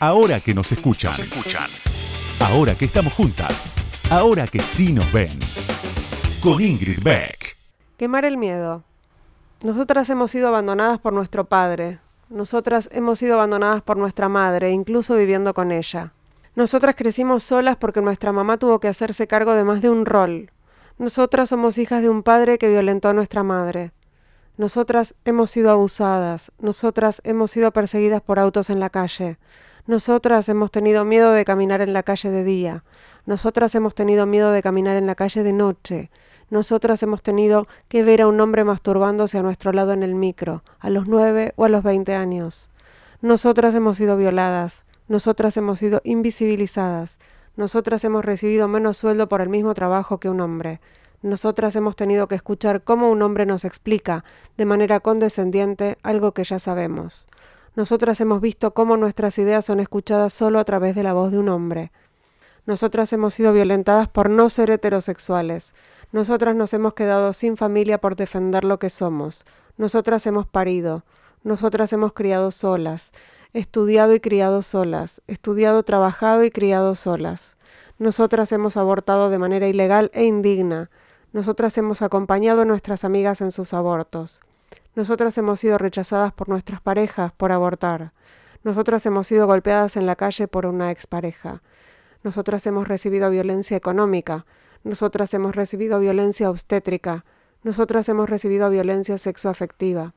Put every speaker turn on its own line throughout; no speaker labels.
Ahora que nos escuchan. Ahora que estamos juntas. Ahora que sí nos ven. Con Ingrid Beck.
Quemar el miedo. Nosotras hemos sido abandonadas por nuestro padre. Nosotras hemos sido abandonadas por nuestra madre, incluso viviendo con ella. Nosotras crecimos solas porque nuestra mamá tuvo que hacerse cargo de más de un rol. Nosotras somos hijas de un padre que violentó a nuestra madre. Nosotras hemos sido abusadas, nosotras hemos sido perseguidas por autos en la calle, nosotras hemos tenido miedo de caminar en la calle de día, nosotras hemos tenido miedo de caminar en la calle de noche, nosotras hemos tenido que ver a un hombre masturbándose a nuestro lado en el micro, a los nueve o a los veinte años. Nosotras hemos sido violadas, nosotras hemos sido invisibilizadas, nosotras hemos recibido menos sueldo por el mismo trabajo que un hombre, nosotras hemos tenido que escuchar cómo un hombre nos explica, de manera condescendiente, algo que ya sabemos. Nosotras hemos visto cómo nuestras ideas son escuchadas solo a través de la voz de un hombre. Nosotras hemos sido violentadas por no ser heterosexuales. Nosotras nos hemos quedado sin familia por defender lo que somos. Nosotras hemos parido. Nosotras hemos criado solas. Estudiado y criado solas. Estudiado, trabajado y criado solas. Nosotras hemos abortado de manera ilegal e indigna. Nosotras hemos acompañado a nuestras amigas en sus abortos. Nosotras hemos sido rechazadas por nuestras parejas por abortar. Nosotras hemos sido golpeadas en la calle por una expareja. Nosotras hemos recibido violencia económica. Nosotras hemos recibido violencia obstétrica. Nosotras hemos recibido violencia sexoafectiva.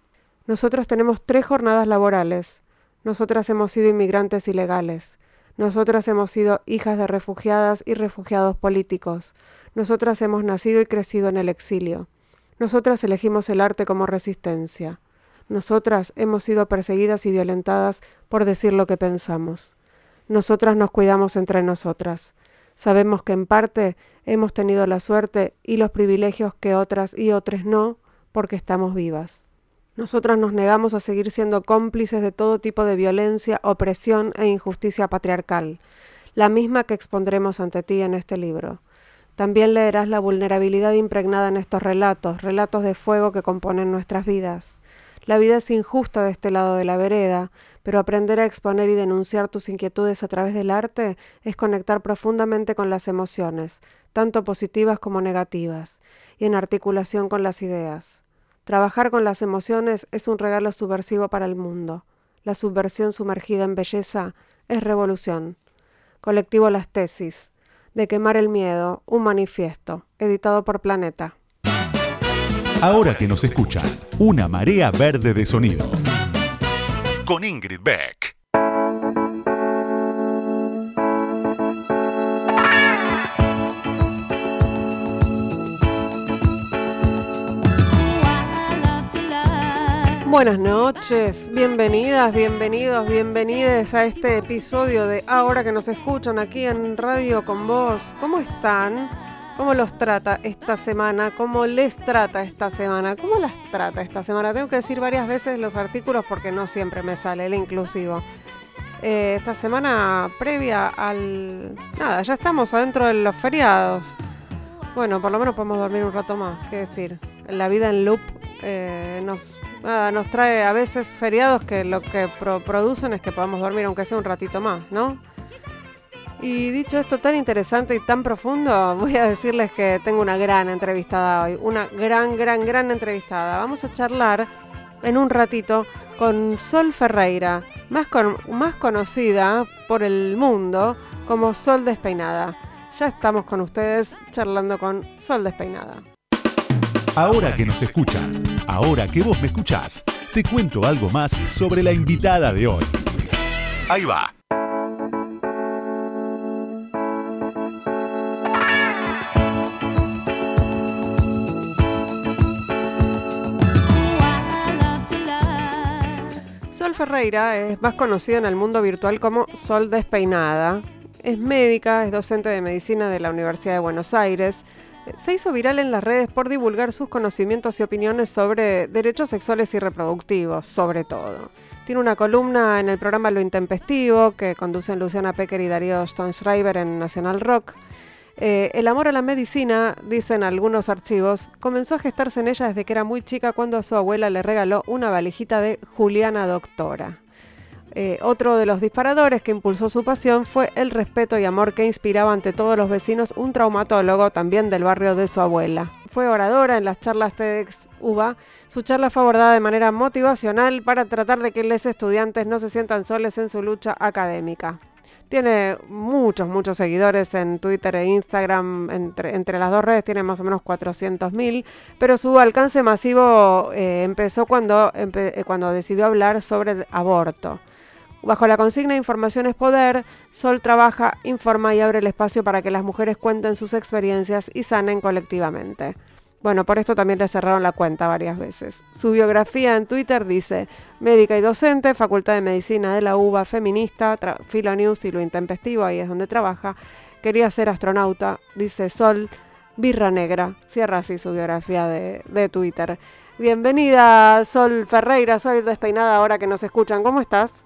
Nosotras tenemos tres jornadas laborales. Nosotras hemos sido inmigrantes ilegales. Nosotras hemos sido hijas de refugiadas y refugiados políticos. Nosotras hemos nacido y crecido en el exilio. Nosotras elegimos el arte como resistencia. Nosotras hemos sido perseguidas y violentadas por decir lo que pensamos. Nosotras nos cuidamos entre nosotras. Sabemos que en parte hemos tenido la suerte y los privilegios que otras y otras no, porque estamos vivas. Nosotras nos negamos a seguir siendo cómplices de todo tipo de violencia, opresión e injusticia patriarcal, la misma que expondremos ante ti en este libro. También leerás la vulnerabilidad impregnada en estos relatos, relatos de fuego que componen nuestras vidas. La vida es injusta de este lado de la vereda, pero aprender a exponer y denunciar tus inquietudes a través del arte es conectar profundamente con las emociones, tanto positivas como negativas, y en articulación con las ideas. Trabajar con las emociones es un regalo subversivo para el mundo. La subversión sumergida en belleza es revolución. Colectivo Las Tesis, de quemar el miedo, un manifiesto, editado por Planeta.
Ahora que nos escuchan, una marea verde de sonido. Con Ingrid Beck.
Buenas noches, bienvenidas, bienvenidos, bienvenides a este episodio de Ahora que nos escuchan aquí en Radio con Vos. ¿Cómo están? ¿Cómo los trata esta semana? ¿Cómo les trata esta semana? ¿Cómo las trata esta semana? Tengo que decir varias veces los artículos porque no siempre me sale el inclusivo. Eh, esta semana previa al... Nada, ya estamos adentro de los feriados. Bueno, por lo menos podemos dormir un rato más. ¿Qué decir? La vida en loop eh, nos nada, nos trae a veces feriados que lo que producen es que podamos dormir aunque sea un ratito más, ¿no? Y dicho esto tan interesante y tan profundo, voy a decirles que tengo una gran entrevistada hoy, una gran, gran, gran entrevistada. Vamos a charlar en un ratito con Sol Ferreira, más, más conocida por el mundo como Sol Despeinada. Ya estamos con ustedes charlando con Sol Despeinada.
Ahora que nos escuchan, ahora que vos me escuchás, te cuento algo más sobre la invitada de hoy. Ahí va.
Sol Ferreira es más conocida en el mundo virtual como Sol Despeinada. Es médica, es docente de medicina de la Universidad de Buenos Aires, se hizo viral en las redes por divulgar sus conocimientos y opiniones sobre derechos sexuales y reproductivos, sobre todo. Tiene una columna en el programa Lo Intempestivo que conducen Luciana Pecker y Darío Steinschreiber en Nacional Rock. Eh, el amor a la medicina, dicen algunos archivos, comenzó a gestarse en ella desde que era muy chica cuando a su abuela le regaló una valijita de Juliana Doctora. Eh, otro de los disparadores que impulsó su pasión fue el respeto y amor que inspiraba ante todos los vecinos un traumatólogo también del barrio de su abuela. Fue oradora en las charlas TEDx UBA. Su charla fue abordada de manera motivacional para tratar de que los estudiantes no se sientan soles en su lucha académica. Tiene muchos, muchos seguidores en Twitter e Instagram. Entre, entre las dos redes tiene más o menos 400.000. Pero su alcance masivo eh, empezó cuando, eh, cuando decidió hablar sobre aborto. Bajo la consigna Información es Poder, Sol trabaja, informa y abre el espacio para que las mujeres cuenten sus experiencias y sanen colectivamente. Bueno, por esto también le cerraron la cuenta varias veces. Su biografía en Twitter dice, médica y docente, Facultad de Medicina de la UBA, feminista, Filonews y lo intempestivo, ahí es donde trabaja. Quería ser astronauta, dice Sol, birra negra. Cierra así su biografía de, de Twitter. Bienvenida, Sol Ferreira, soy despeinada ahora que nos escuchan. ¿Cómo estás?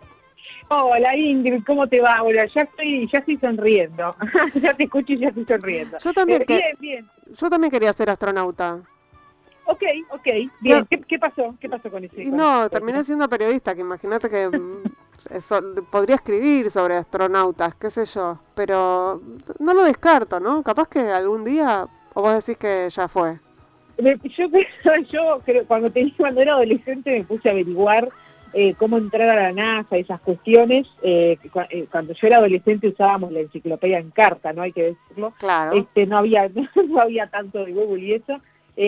Hola Ingrid, ¿cómo te va? Ahora ya estoy, ya estoy sonriendo. ya te escucho y ya estoy sonriendo.
Yo también, eh, bien, bien. Yo también quería ser astronauta.
Ok, ok, bien. ¿Qué, pasó? ¿Qué pasó con ese?
No, terminé siendo periodista, que imagínate que mm, podría escribir sobre astronautas, qué sé yo, pero no lo descarto, ¿no? Capaz que algún día, o vos decís que ya fue.
Yo, yo creo, cuando, tenía, cuando era adolescente me puse a averiguar eh, cómo entrar a la NASA, esas cuestiones. Eh, eh, cuando yo era adolescente usábamos la enciclopedia en carta, ¿no? Hay que decirlo.
Claro.
Este, no, había, no había tanto de Google y eso.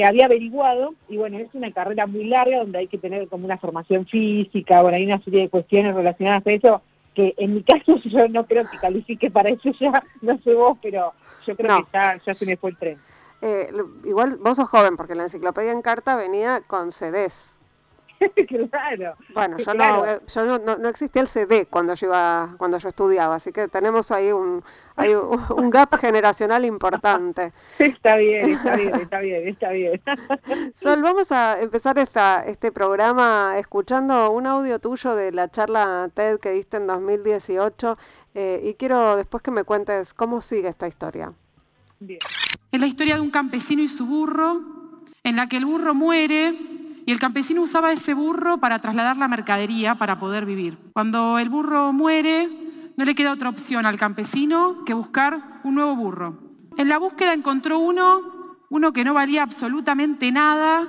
había averiguado, y bueno, es una carrera muy larga donde hay que tener como una formación física, bueno, hay una serie de cuestiones relacionadas a eso, que en mi caso yo no creo que califique para eso ya, no sé vos, pero yo creo que ya, ya se me fue el tren.
igual vos sos joven, porque la enciclopedia en carta venía con CDs.
claro.
Bueno, yo, No, eh, yo no, no, existía el CD cuando yo iba, cuando yo estudiaba, así que tenemos ahí un, hay un, gap generacional importante.
Está bien, está bien, está bien, está bien.
Sol, vamos a empezar esta, este programa escuchando un audio tuyo de la charla TED que diste en 2018 eh, y quiero después que me cuentes cómo sigue esta historia.
Bien. Es la historia de un campesino y su burro, en la que el burro muere y el campesino usaba ese burro para trasladar la mercadería para poder vivir. Cuando el burro muere, no le queda otra opción al campesino que buscar un nuevo burro. En la búsqueda encontró uno, uno que no valía absolutamente nada,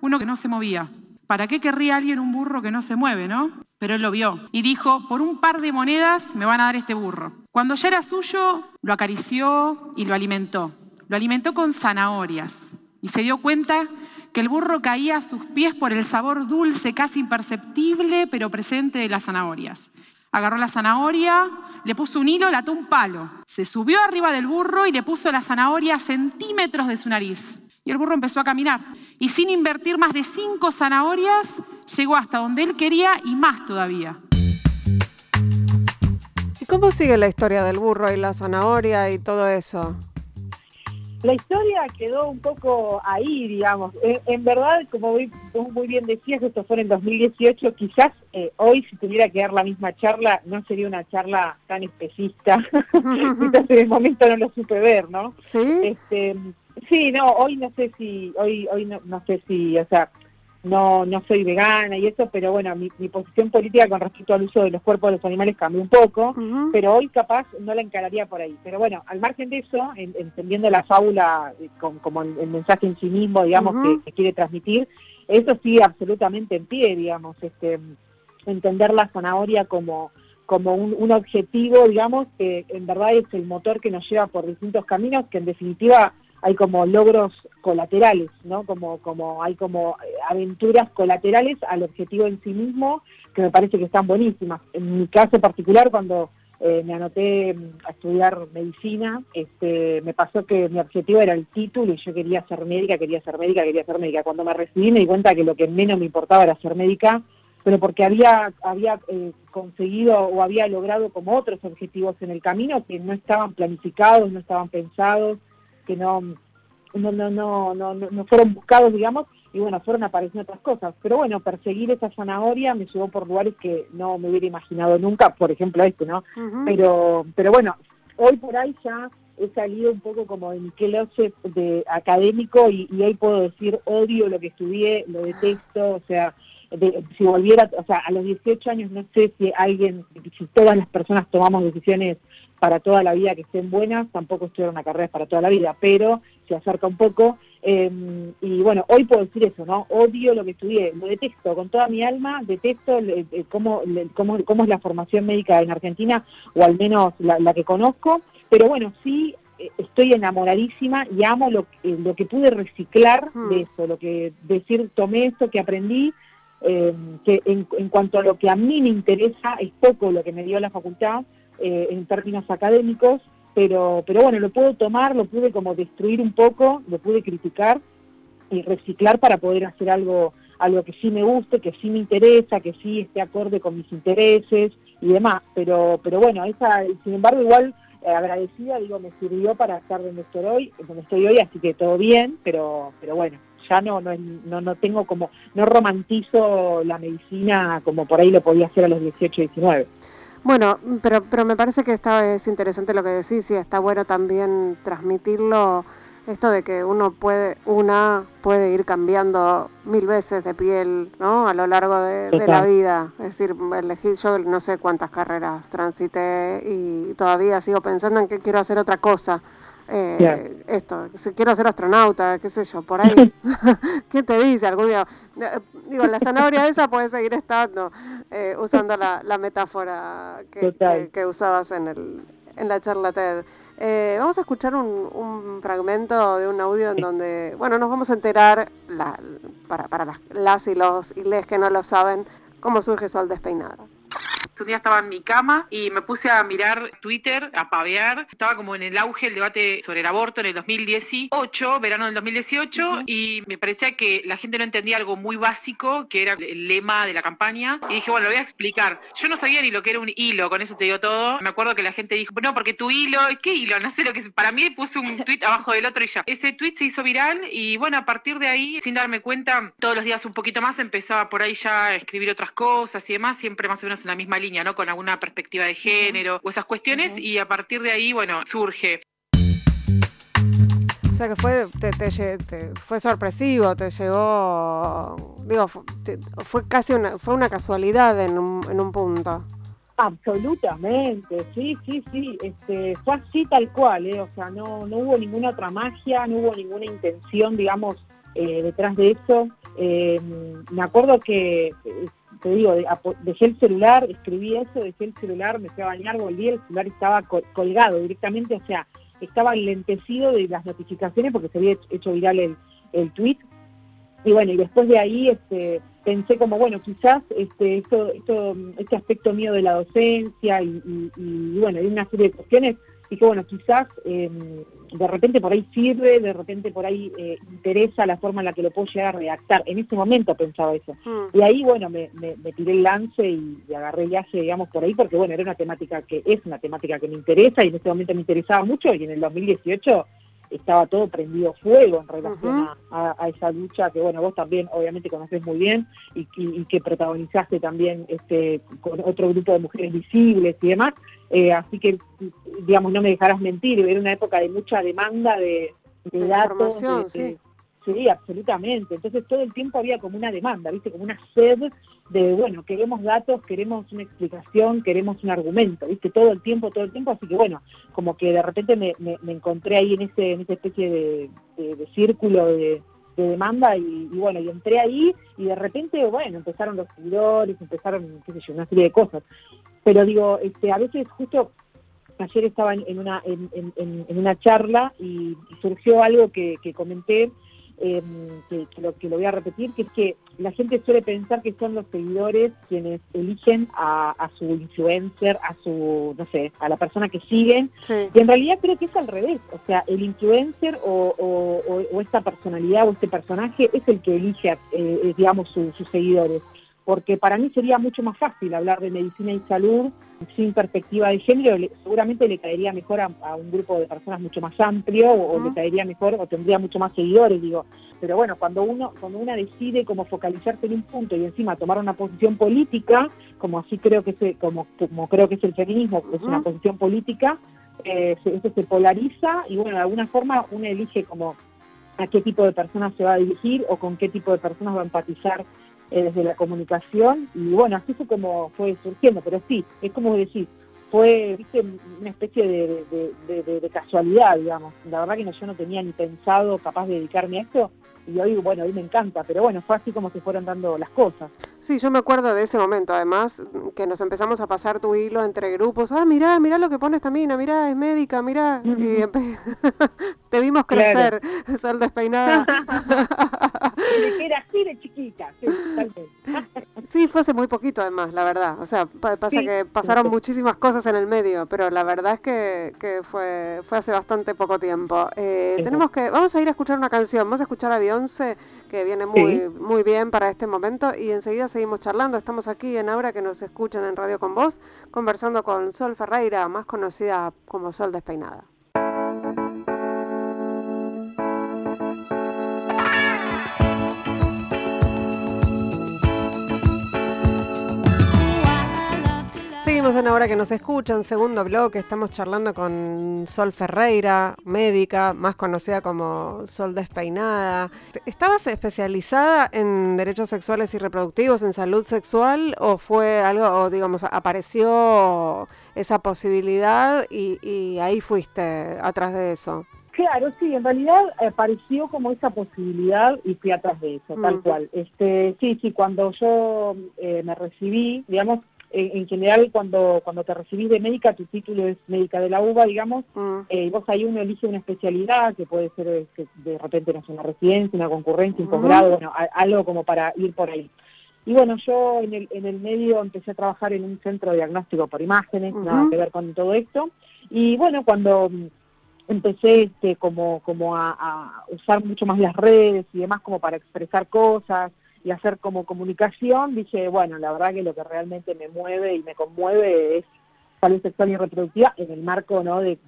uno que no se movía. ¿Para qué querría alguien un burro que no se mueve, no? Pero él lo vio y dijo, por un par de monedas me van a dar este burro. Cuando ya era suyo, lo acarició y lo alimentó. Lo alimentó con zanahorias y se dio cuenta que el burro caía a sus pies por el sabor dulce, casi imperceptible, pero presente de las zanahorias. Agarró la zanahoria, le puso un hilo, le ató un palo. Se subió arriba del burro y le puso la zanahoria a centímetros de su nariz. Y el burro empezó a caminar. Y sin invertir más de cinco zanahorias, llegó hasta donde él quería y más todavía.
¿Y cómo sigue la historia del burro y la zanahoria y todo eso?
La historia quedó un poco ahí, digamos. En, verdad, como vos muy bien decías, esto fue en 2018, quizás eh, hoy si tuviera que dar la misma charla, no sería una charla tan especista. quizás en el momento no lo supe ver, ¿no?
Sí.
Este, sí, no, hoy no sé si, hoy, hoy no, no sé si, o sea, no, no soy vegana y eso, pero bueno, mi, posición política con respecto al uso de los cuerpos de los animales cambió un poco, pero hoy capaz no la encararía por ahí. Pero bueno, al margen de eso, entendiendo la fábula eh, como el, mensaje en sí mismo, digamos, que, quiere transmitir, eso sí absolutamente en pie, digamos, este, entender la zanahoria como como un, un objetivo, digamos, que en verdad es el motor que nos lleva por distintos caminos, que en definitiva hay como logros colaterales, ¿no? Como, como hay como eh, aventuras colaterales al objetivo en sí mismo que me parece que están buenísimas. En mi caso particular, cuando eh, me anoté mm, a estudiar medicina, este, me pasó que mi objetivo era el título y yo quería ser médica, quería ser médica, quería ser médica. Cuando me recibí me di cuenta que lo que menos me importaba era ser médica, pero porque había, había eh, conseguido o había logrado como otros objetivos en el camino que no estaban planificados, no estaban pensados, que no, no, no, no, no, no fueron buscados, digamos, y bueno, fueron apareciendo otras cosas. Pero bueno, perseguir esa zanahoria me llevó por lugares que no me hubiera imaginado nunca, por ejemplo este, ¿no? Pero, pero bueno, hoy por ahí ya he salido un poco como de mi de académico y, y ahí puedo decir odio lo que estudié, lo detesto, o sea, si volviera, o sea, a los 18 años no sé si alguien, si todas las personas tomamos decisiones para toda la vida que estén buenas, tampoco estudiar una carrera para toda la vida, pero se acerca un poco. Em, y bueno, hoy puedo decir eso, ¿no? Odio lo que estudié, lo detesto con toda mi alma, detesto cómo, cómo, cómo, es la formación médica en Argentina, o al menos la, que conozco, pero bueno, sí eh, estoy enamoradísima y amo lo, lo que pude reciclar hmm. de eso, lo que decir, tomé esto que aprendí, em, que en, en cuanto a lo que a mí me interesa, es poco lo que me dio la facultad, eh, en términos académicos, pero, pero bueno, lo puedo tomar, lo pude como destruir un poco, lo pude criticar y reciclar para poder hacer algo, algo que sí me guste, que sí me interesa, que sí esté acorde con mis intereses y demás. Pero, pero bueno, esa, sin embargo, igual eh, agradecida, digo, me sirvió para estar donde estoy hoy, donde estoy hoy, así que todo bien, pero, pero bueno, ya no, no, no, no tengo como, no romantizo la medicina como por ahí lo podía hacer a los 18, 19.
Bueno, pero, pero me parece que está, es interesante lo que decís y está bueno también transmitirlo, esto de que uno puede, una puede ir cambiando mil veces de piel, ¿no? A lo largo de, la vida. Es decir, elegí, yo no sé cuántas carreras transité y todavía sigo pensando en que quiero hacer otra cosa eh, esto, quiero ser astronauta, qué sé yo, por ahí. ¿Qué te dice algún día? Eh, digo, la zanahoria esa puede seguir estando, eh, usando la, metáfora que, usabas en, el, en la charla TED. Eh, vamos a escuchar un, fragmento de un audio en donde, bueno, nos vamos a enterar, para, para las, las y los y les que no lo saben, cómo surge Sol Despeinada
un día estaba en mi cama y me puse a mirar Twitter, a pavear. Estaba como en el auge el debate sobre el aborto en el 2018, verano del 2018, y me parecía que la gente no entendía algo muy básico, que era el lema de la campaña. Y dije, bueno, lo voy a explicar. Yo no sabía ni lo que era un hilo, con eso te digo todo. Me acuerdo que la gente dijo, no, porque tu hilo, ¿qué hilo? No sé lo que es. Para mí puse un tweet abajo del otro y ya. Ese tweet se hizo viral y bueno, a partir de ahí, sin darme cuenta, todos los días un poquito más empezaba por ahí ya a escribir otras cosas y demás, siempre más o menos en la misma línea ¿no? Con alguna perspectiva de género o esas cuestiones y a partir de ahí, bueno, surge.
O sea que fue, te, fue sorpresivo, te llegó, digo, fue, casi una, fue una casualidad en un, en un punto.
Absolutamente, sí, sí, sí, este, fue así tal cual, ¿eh? o sea, no, no hubo ninguna otra magia, no hubo ninguna intención, digamos, eh, detrás de eso. Eh, me acuerdo que te digo, dejé el celular, escribí eso, dejé el celular, me fui a bañar, volví, el celular estaba colgado directamente, o sea, estaba enlentecido de las notificaciones porque se había hecho viral el, el tweet. Y bueno, y después de ahí este, pensé como, bueno, quizás este, esto, esto, este aspecto mío de la docencia y, y, y bueno, hay una serie de cuestiones y que bueno, quizás em, de repente por ahí sirve, de repente por ahí eh, interesa la forma en la que lo puedo llegar a redactar. En ese momento pensaba eso. Mm. Y ahí, bueno, me, tiré el lance y, agarré el viaje, digamos, por ahí, porque bueno, era una temática que es una temática que me interesa y en ese momento me interesaba mucho y en el 2018 estaba todo prendido fuego en relación a, esa lucha que, bueno, vos también obviamente conoces muy bien y, que protagonizaste también este, con otro grupo de mujeres visibles y demás. Eh, así que, digamos, no me dejarás mentir, era una época de mucha demanda de, datos. sí. Sí, absolutamente. Entonces todo el tiempo había como una demanda, ¿viste? Como una sed de, bueno, queremos datos, queremos una explicación, queremos un argumento, ¿viste? Todo el tiempo, todo el tiempo, así que bueno, como que de repente me, encontré ahí en, ese, en esa especie de, círculo de, demanda y, bueno, y entré ahí y de repente, bueno, empezaron los seguidores, empezaron, qué sé yo, una serie de cosas. Pero digo, este, a veces justo ayer estaba en, una, en, una charla y, surgió algo que comenté Em, que, lo, que lo voy a repetir, que es que la gente suele pensar que son los seguidores quienes eligen a, su influencer, a su, no sé, a la persona que siguen. Y en realidad creo que es al revés. O sea, el influencer o, esta personalidad o este personaje es el que elige, eh, digamos, sus seguidores porque para mí sería mucho más fácil hablar de medicina y salud sin perspectiva de género, seguramente le caería mejor a, un grupo de personas mucho más amplio o, le caería mejor o tendría mucho más seguidores, digo. Pero bueno, cuando uno cuando una decide como focalizarse en un punto y encima tomar una posición política, como así creo que es, como, como creo que es el feminismo, que es una posición política, eh, eso se polariza y bueno, de alguna forma uno elige como a qué tipo de personas se va a dirigir o con qué tipo de personas va a empatizar desde la comunicación y bueno, así fue como fue surgiendo, pero sí, es como decir, fue ¿viste? una especie de, casualidad, digamos. La verdad que yo no tenía ni pensado capaz de dedicarme a esto y hoy, bueno, hoy me encanta, pero bueno, fue así como se fueron dando las cosas.
Sí, yo me acuerdo de ese momento, además, que nos empezamos a pasar tu hilo entre grupos. Ah, mirá, mirá lo que pone esta mina, mirá, es médica, mirá. Y te vimos crecer, sol despeinada.
era así de chiquita,
sí, fue hace muy poquito además, la verdad. O sea, pasa que pasaron muchísimas cosas en el medio, pero la verdad es que, fue, fue hace bastante poco tiempo. Eh, tenemos que, vamos a ir a escuchar una canción, vamos a escuchar a Beyoncé, que viene muy, muy bien para este momento, y enseguida seguimos charlando. Estamos aquí en Aura, que nos escuchan en Radio con Vos, conversando con Sol Ferreira, más conocida como Sol Despeinada. En ahora que nos escuchan, segundo bloque, estamos charlando con Sol Ferreira, médica, más conocida como Sol Despeinada. ¿Estabas especializada en derechos sexuales y reproductivos, en salud sexual, o fue algo, o digamos, apareció esa posibilidad y, ahí fuiste atrás de eso?
Claro, sí, en realidad apareció como esa posibilidad y fui atrás de eso, tal cual. Este, sí, sí, cuando yo eh, me recibí, digamos, en, general cuando, cuando te recibís de médica, tu título es médica de la UBA, digamos, mm. eh, vos ahí uno elige una especialidad, que puede ser eh, que de repente no sé, una residencia, una concurrencia, un posgrado, bueno, algo como para ir por ahí. Y bueno, yo en el, en el medio empecé a trabajar en un centro de diagnóstico por imágenes, nada que ver con todo esto. Y bueno, cuando empecé este, como, como a usar mucho más las redes y demás como para expresar cosas, y hacer como comunicación, dije, bueno, la verdad que lo que realmente me mueve y me conmueve es salud sexual y reproductiva en el marco ¿no? de,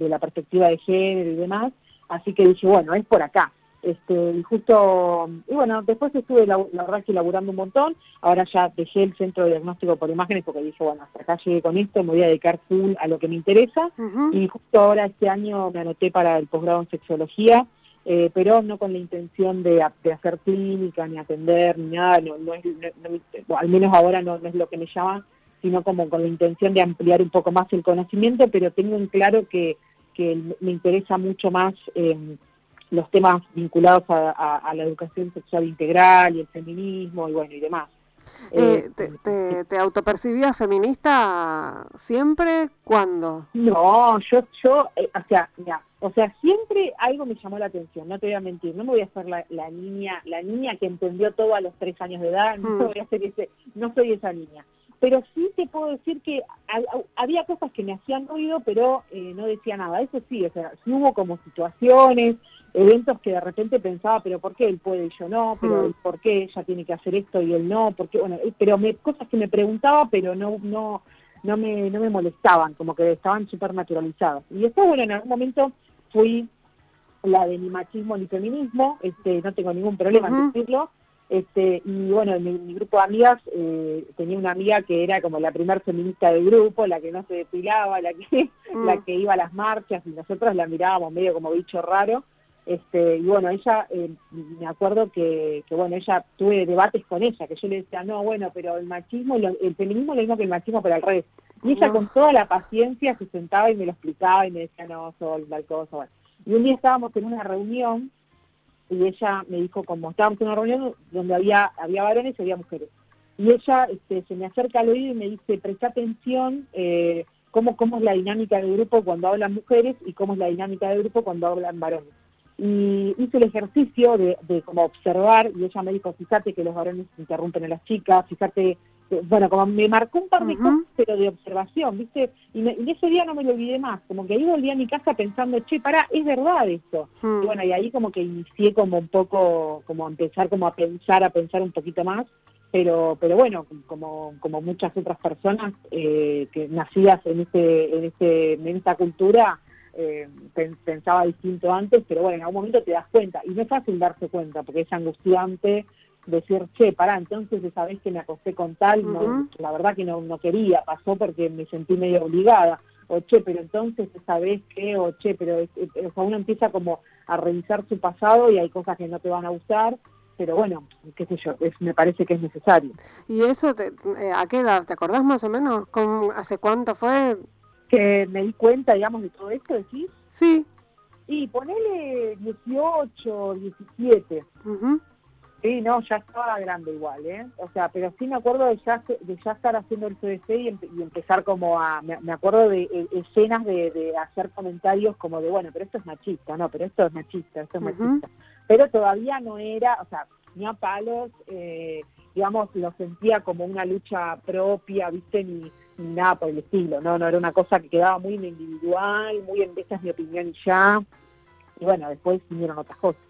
la perspectiva de género y demás. Así que dije, bueno, es por acá. Este, y justo, y bueno, después estuve la, verdad que laburando un montón, ahora ya dejé el centro de diagnóstico por imágenes porque dije, bueno, hasta acá llegué con esto, me voy a dedicar full a lo que me interesa, y justo ahora este año me anoté para el posgrado en sexología, eh, pero no con la intención de, hacer clínica, ni atender, ni nada, no, no es, al menos ahora no, es lo que me llama, sino como con la intención de ampliar un poco más el conocimiento, pero tengo en claro que, me interesa mucho más em, los temas vinculados a, la educación sexual integral y el feminismo y bueno y demás.
Eh, te, te, autopercibías feminista siempre? ¿Cuándo?
No, yo, yo eh, o sea, mira, o sea, siempre algo me llamó la atención, no te voy a mentir, no me voy a hacer la, niña, la niña que entendió todo a los tres años de edad, no hmm. voy a hacer ese, no soy esa niña. Pero sí te puedo decir que había cosas que me hacían ruido, pero eh, no decía nada. Eso sí, o sea, sí hubo como situaciones, eventos que de repente pensaba, pero ¿por qué él puede y yo no? Pero hmm. ¿por qué ella tiene que hacer esto y él no? Porque bueno, eh, pero me, cosas que me preguntaba, pero no no no me no me molestaban, como que estaban súper naturalizadas. Y después, bueno, en algún momento fui la de ni machismo ni feminismo, este, no tengo ningún problema en decirlo. Este, y bueno, en mi, grupo de amigas eh, tenía una amiga que era como la primer feminista del grupo, la que no se depilaba, la que, la mm. que iba a las marchas y nosotros la mirábamos medio como bicho raro. Este, y bueno, ella, eh, me acuerdo que, bueno, ella tuve debates con ella, que yo le decía, no, bueno, pero el machismo, el feminismo es lo mismo que el machismo, pero al revés. Y ella con toda la paciencia se sentaba y me lo explicaba y me decía, no, sol, tal cosa, bueno. Y un día estábamos en una reunión y ella me dijo, como estábamos en una reunión donde había, había varones y había mujeres. Y ella este, se me acerca al oído y me dice, presta atención eh, cómo, cómo es la dinámica del grupo cuando hablan mujeres y cómo es la dinámica del grupo cuando hablan varones y hice el ejercicio de, como observar y ella me dijo, fíjate que los varones interrumpen a las chicas, fíjate, bueno, como me marcó un par de cosas, pero de observación, ¿viste? Y, ese día no me lo olvidé más, como que ahí volví a mi casa pensando, che, pará, es verdad esto. Y bueno, y ahí como que inicié como un poco, como a empezar como a pensar, a pensar un poquito más, pero pero bueno como como muchas otras personas eh, que nacidas en este en este en esta cultura eh, pensaba distinto antes, pero bueno, en algún momento te das cuenta. Y no es fácil darse cuenta, porque es angustiante decir, che, pará, entonces esa vez que me acosté con tal, la verdad que no, no quería, pasó porque me sentí medio obligada. O che, pero entonces esa vez que, o che, pero uno empieza como a revisar su pasado y hay cosas que no te van a gustar. pero bueno, qué sé yo, es, me parece que es necesario.
¿Y eso eh, a qué edad? ¿Te acordás más o menos? ¿Hace cuánto fue?
Que me di cuenta, digamos, de todo esto, ¿decís?
Sí.
Y ponele 18, 17. Sí, no, ya estaba grande igual, ¿eh? O sea, pero sí me acuerdo de ya, de ya estar haciendo el CDC y, empezar como a... Me, acuerdo de e, escenas de, hacer comentarios como de, bueno, pero esto es machista, no, pero esto es machista, esto es machista. Pero todavía no era, o sea, ni a palos, eh, digamos, lo sentía como una lucha propia, ¿viste? Ni, nada por el estilo, ¿no? No era una cosa que quedaba muy en individual, muy en esta es mi opinión y ya. Y bueno, después vinieron otras cosas.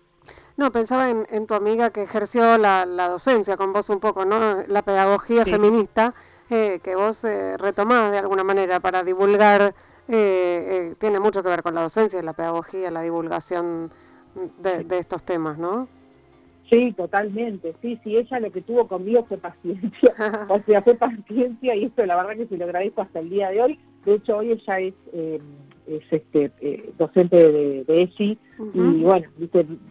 No, pensaba en, tu amiga que ejerció la, docencia con vos un poco, ¿no? La pedagogía feminista, eh, que vos eh, retomás de alguna manera para divulgar, eh, tiene mucho que ver con la docencia, la pedagogía, la divulgación de, estos temas, ¿no?
Sí, totalmente. Sí, sí, ella lo que tuvo conmigo fue paciencia. o sea, fue paciencia y esto la verdad que se lo agradezco hasta el día de hoy. De hecho, hoy ella es es este eh, docente de, de ESI y bueno,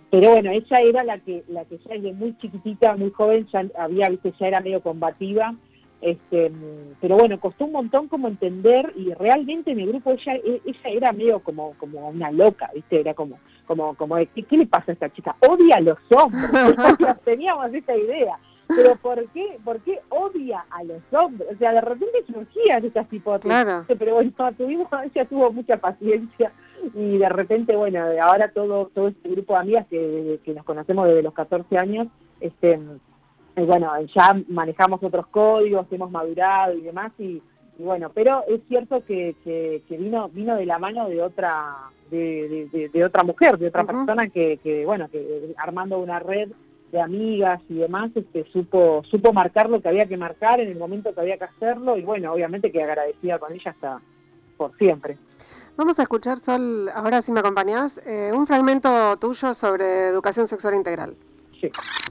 pero bueno, ella era la que la que ya desde muy chiquitita, muy joven, ya había, viste, ya era medio combativa, este, pero bueno, costó un montón como entender y realmente en el grupo ella e, ella era medio como como una loca, viste, era como como como ¿qué, qué le pasa a esta chica? Odia a los hombres, teníamos esa idea pero ¿por qué, ¿por qué odia a los hombres? O sea, de repente surgían estas hipótesis. Claro. Pero bueno, tuvimos, ella tuvo mucha paciencia y de repente, bueno, ahora todo todo este grupo de amigas que, nos conocemos desde los 14 años, este bueno, ya manejamos otros códigos, hemos madurado y demás y, bueno, pero es cierto que, que, vino vino de la mano de otra de, de, otra mujer, de otra persona que, que, bueno, que armando una red de amigas y demás, este, supo, supo marcar lo que había que marcar en el momento que había que hacerlo y bueno, obviamente que agradecida con ella hasta por siempre.
Vamos a escuchar, Sol, ahora si me acompañás, eh, un fragmento tuyo sobre educación sexual integral.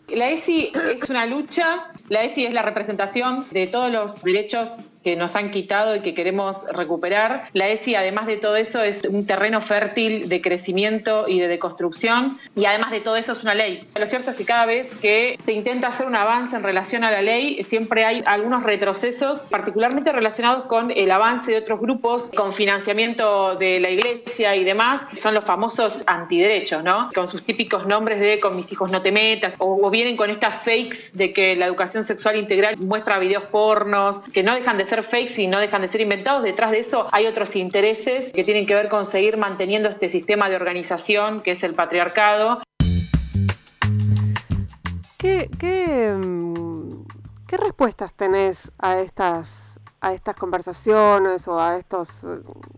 La ESI es una lucha, la ESI es la representación de todos los derechos que nos han quitado y que queremos recuperar. La ESI, además de todo eso, es un terreno fértil de crecimiento y de deconstrucción y además de todo eso es una ley. Lo cierto es que cada vez que se intenta hacer un avance en relación a la ley, siempre hay algunos retrocesos, particularmente relacionados con el avance de otros grupos, con financiamiento de la iglesia y demás, son los famosos antiderechos, ¿no? Con sus típicos nombres de con mis hijos no te metas, o, vienen con estas fakes de que la educación sexual integral muestra videos pornos, que no dejan de ser ser fakes y no dejan de ser inventados. Detrás de eso hay otros intereses que tienen que ver con seguir manteniendo este sistema de organización que es el patriarcado.
¿Qué, qué, mm, qué respuestas tenés a estas, a estas conversaciones o a estos,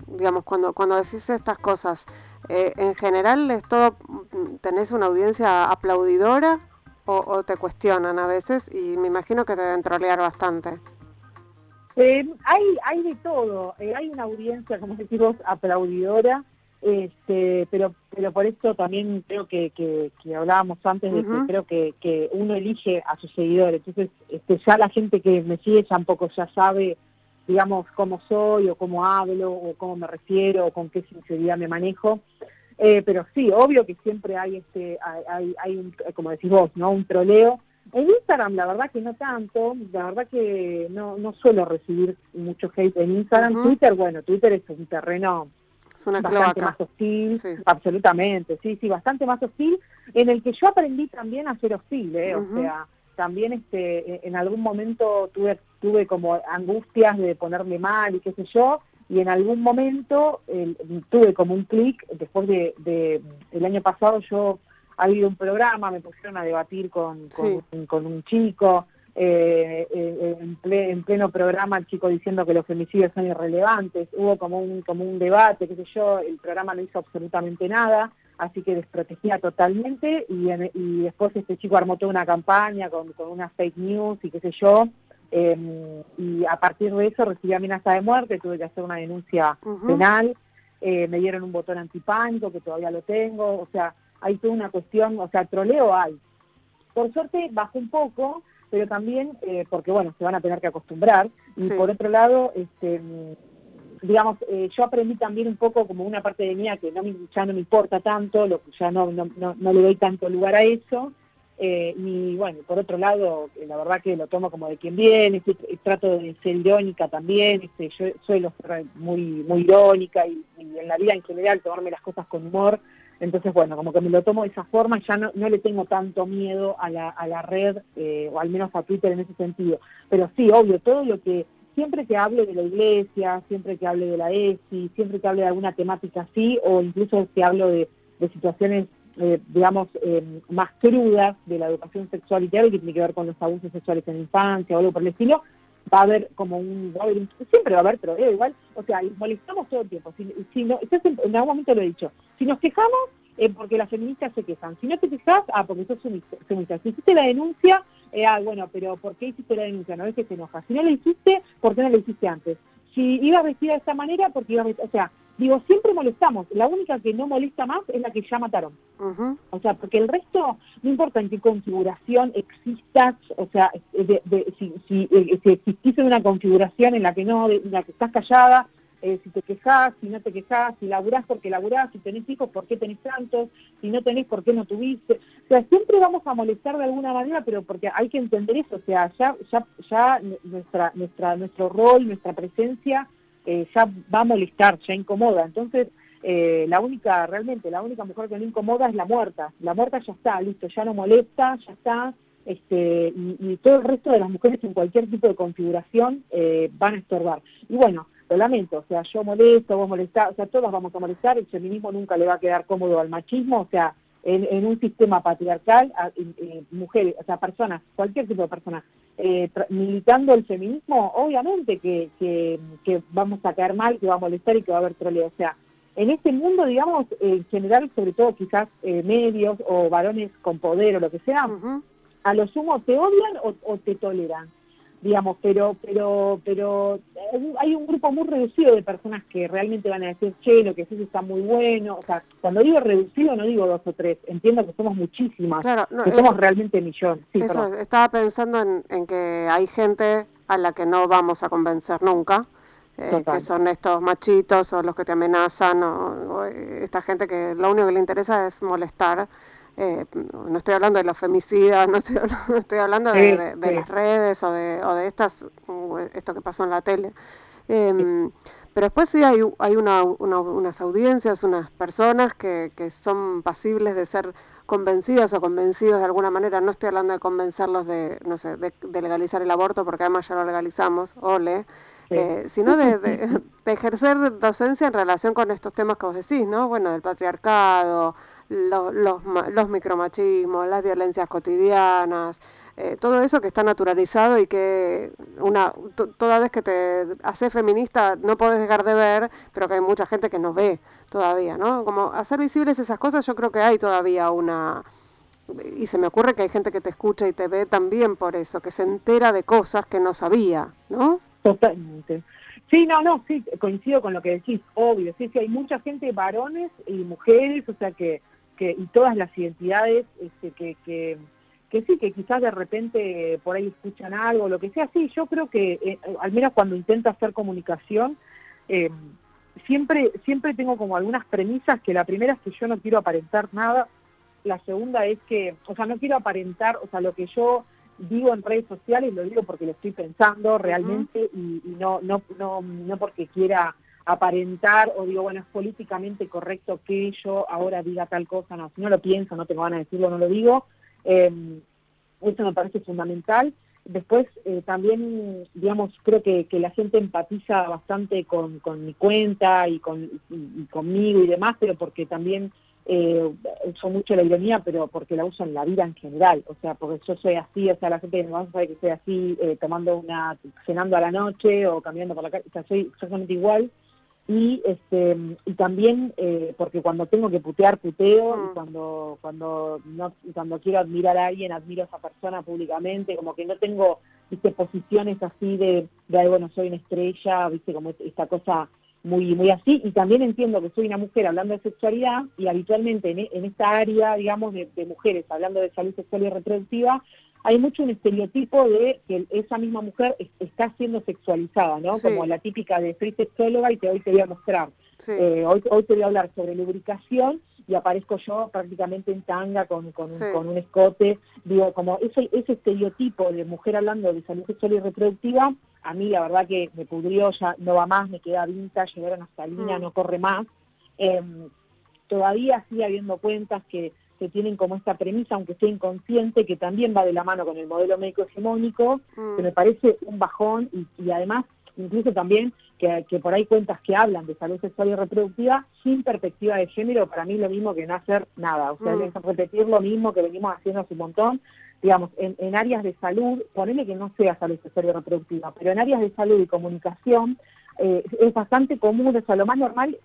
digamos, cuando, cuando decís estas cosas? Eh, ¿En general es todo, mm, tenés una audiencia aplaudidora o, o, te cuestionan a veces? Y me imagino que te deben trolear bastante.
Eh, hay, hay de todo, eh, hay una audiencia, como decimos, aplaudidora, este, pero, pero por eso también creo que, que, hablábamos antes de que creo que, que, uno elige a sus seguidores, entonces este, ya la gente que me sigue tampoco ya sabe, digamos, cómo soy o cómo hablo o cómo me refiero o con qué sinceridad me manejo. Eh, pero sí, obvio que siempre hay este, hay, hay un, como decís vos, ¿no? Un troleo en Instagram, la verdad que no tanto, la verdad que no, no suelo recibir mucho hate en Instagram. Twitter, bueno, Twitter es un terreno bastante más hostil, absolutamente, sí, sí, bastante más hostil, en el que yo aprendí también a ser hostil, ¿eh? o sea, también este, e, en algún momento tuve, tuve como angustias de ponerme mal y qué sé yo, y en algún momento tuve como un clic, después de, de, el año pasado yo ha habido un programa, me pusieron a debatir con, con, un chico, eh, eh, en, pleno programa el chico diciendo que los femicidios son irrelevantes, hubo como un, como un debate, qué sé yo, el programa no hizo absolutamente nada, así que desprotegía totalmente y, y después este chico armó toda una campaña con, con unas fake news y qué sé yo, em, y a partir de eso recibí amenaza de muerte, tuve que hacer una denuncia penal, eh, me dieron un botón antipánico que todavía lo tengo, o sea, hay toda una cuestión, o sea, troleo hay. Por suerte bajó un poco, pero también eh, porque, bueno, se van a tener que acostumbrar. Y por otro lado, este, digamos, eh, yo aprendí también un poco como una parte de mía que no me, ya no me importa tanto, lo, ya no, no, no, le doy tanto lugar a eso. Eh, y bueno, por otro lado, la verdad que lo tomo como de quien viene, trato de ser irónica también, este, yo suelo ser muy, muy irónica y, en la vida en general tomarme las cosas con humor. Entonces, bueno, como que me lo tomo de esa forma, ya no, no le tengo tanto miedo a la, a la red, eh, o al menos a Twitter en ese sentido. Pero sí, obvio, todo lo que, siempre que hable de la iglesia, siempre que hable de la ESI, siempre que hable de alguna temática así, o incluso que hablo de, de situaciones eh, digamos, eh, más crudas de la educación sexual y que tiene que ver con los abusos sexuales en infancia o algo por el estilo, va a haber como un, va a haber siempre va a haber, pero igual, o sea, molestamos todo el tiempo. Si, no, en algún momento lo he dicho, si nos quejamos, es porque las feministas se quejan. Si no te quejas, ah, porque sos feminista. Si hiciste la denuncia, eh, ah, bueno, pero ¿por qué hiciste la denuncia? No es que te enojas. Si no la hiciste, ¿por qué no la hiciste antes? Si ibas vestida de esta manera, porque ibas o sea, Digo, siempre molestamos. La única que no molesta más es la que ya mataron. O sea, porque el resto, no importa en qué configuración existas, o sea, si, si, eh, si existís en una configuración en la que no, en la que estás callada, eh, si te quejas, si no te quejas, si laburás porque laburás, si tenés hijos, ¿por qué tenés tantos? Si no tenés, ¿por qué no tuviste? O sea, siempre vamos a molestar de alguna manera, pero porque hay que entender eso, o sea, ya, ya, ya nuestra, nuestra, nuestro rol, nuestra presencia eh, ya va a molestar, ya incomoda. Entonces, eh, la única, realmente, la única mujer que no incomoda es la muerta. La muerta ya está, listo, ya no molesta, ya está. Este, y, todo el resto de las mujeres en cualquier tipo de configuración eh, van a estorbar. Y bueno, lo lamento, o sea, yo molesto, vos molestás, o sea, todos vamos a molestar, el feminismo nunca le va a quedar cómodo al machismo, o sea, en, un sistema patriarcal, mujeres, o sea, personas, cualquier tipo de persona, eh, militando el feminismo, obviamente que, que, vamos a caer mal, que va a molestar y que va a haber troleo. O sea, en este mundo, digamos, en general, sobre todo quizás eh, medios o varones con poder o lo que sea, a lo sumo te odian o te toleran digamos, pero, pero, pero hay un grupo muy reducido de personas que realmente van a decir, che, lo que haces está muy bueno, o sea, cuando digo reducido no digo dos o tres, entiendo que somos muchísimas, que somos eh, realmente millones.
eso, estaba pensando en, que hay gente a la que no vamos a convencer nunca, eh, que son estos machitos o los que te amenazan, o, esta gente que lo único que le interesa es molestar eh, no estoy hablando de los femicidas, no estoy, estoy hablando de, las redes o de, o de estas, esto que pasó en la tele. Em, pero después sí hay, hay una, unas audiencias, unas personas que, que son pasibles de ser convencidas o convencidos de alguna manera. No estoy hablando de convencerlos de, no sé, de, legalizar el aborto, porque además ya lo legalizamos, ole, eh, sino de, de, ejercer docencia en relación con estos temas que vos decís, ¿no? Bueno, del patriarcado, los, los, micromachismos, las violencias cotidianas, eh, todo eso que está naturalizado y que una toda vez que te haces feminista no podés dejar de ver, pero que hay mucha gente que no ve todavía, ¿no? Como hacer visibles esas cosas, yo creo que hay todavía una... Y se me ocurre que hay gente que te escucha y te ve también por eso, que se entera de cosas que no sabía, ¿no?
Totalmente. Sí, no, no, sí, coincido con lo que decís, obvio, sí, sí, hay mucha gente, varones y mujeres, o sea que que, y todas las identidades este, que, que, que, sí, que quizás de repente por ahí escuchan algo, lo que sea, sí, yo creo que eh, al menos cuando intento hacer comunicación, eh, siempre, siempre tengo como algunas premisas, que la primera es que yo no quiero aparentar nada, la segunda es que, o sea, no quiero aparentar, o sea, lo que yo digo en redes sociales lo digo porque lo estoy pensando realmente y, y, no, no, no, no porque quiera aparentar o digo, bueno, es políticamente correcto que yo ahora diga tal cosa, no, si no lo pienso, no tengo ganas de decirlo, no lo digo. Eh, eso me parece fundamental. Después eh, también, digamos, creo que, la gente empatiza bastante con, mi cuenta y, con, conmigo y demás, pero porque también eh, uso mucho la ironía, pero porque la uso en la vida en general, o sea, porque yo soy así, o sea, la gente no sabe que soy así, eh, tomando una, cenando a la noche o caminando por la calle, o sea, soy exactamente igual, y este y también eh, porque cuando tengo que putear puteo y mm. cuando cuando no cuando quiero admirar a alguien admiro a esa persona públicamente como que no tengo viste posiciones así de de bueno soy una estrella viste como esta cosa muy muy así y también entiendo que soy una mujer hablando de sexualidad y habitualmente en, en esta área digamos de, de mujeres hablando de salud sexual y reproductiva hay mucho un estereotipo de que esa misma mujer está siendo sexualizada, ¿no? Como la típica de soy sexóloga y te hoy te voy a mostrar. Eh, hoy, hoy te voy a hablar sobre lubricación y aparezco yo prácticamente en tanga con, con, un, escote. Digo, como ese, ese estereotipo de mujer hablando de salud sexual y reproductiva, a mí la verdad que me pudrió, ya no va más, me queda vintage, llegaron hasta línea, mm. no corre más. Em, todavía sigue habiendo cuentas que, que, tienen como esta premisa, aunque sea inconsciente, que también va de la mano con el modelo médico hegemónico, que mm. me parece un bajón y, y además incluso también que, que, por ahí cuentas que hablan de salud sexual y reproductiva sin perspectiva de género, para mí lo mismo que no hacer nada. O sea, mm. repetir lo mismo que venimos haciendo hace un montón. Digamos, en, en áreas de salud, ponele que no sea salud sexual y reproductiva, pero en áreas de salud y comunicación, eh, es bastante común, o sea, lo más normal,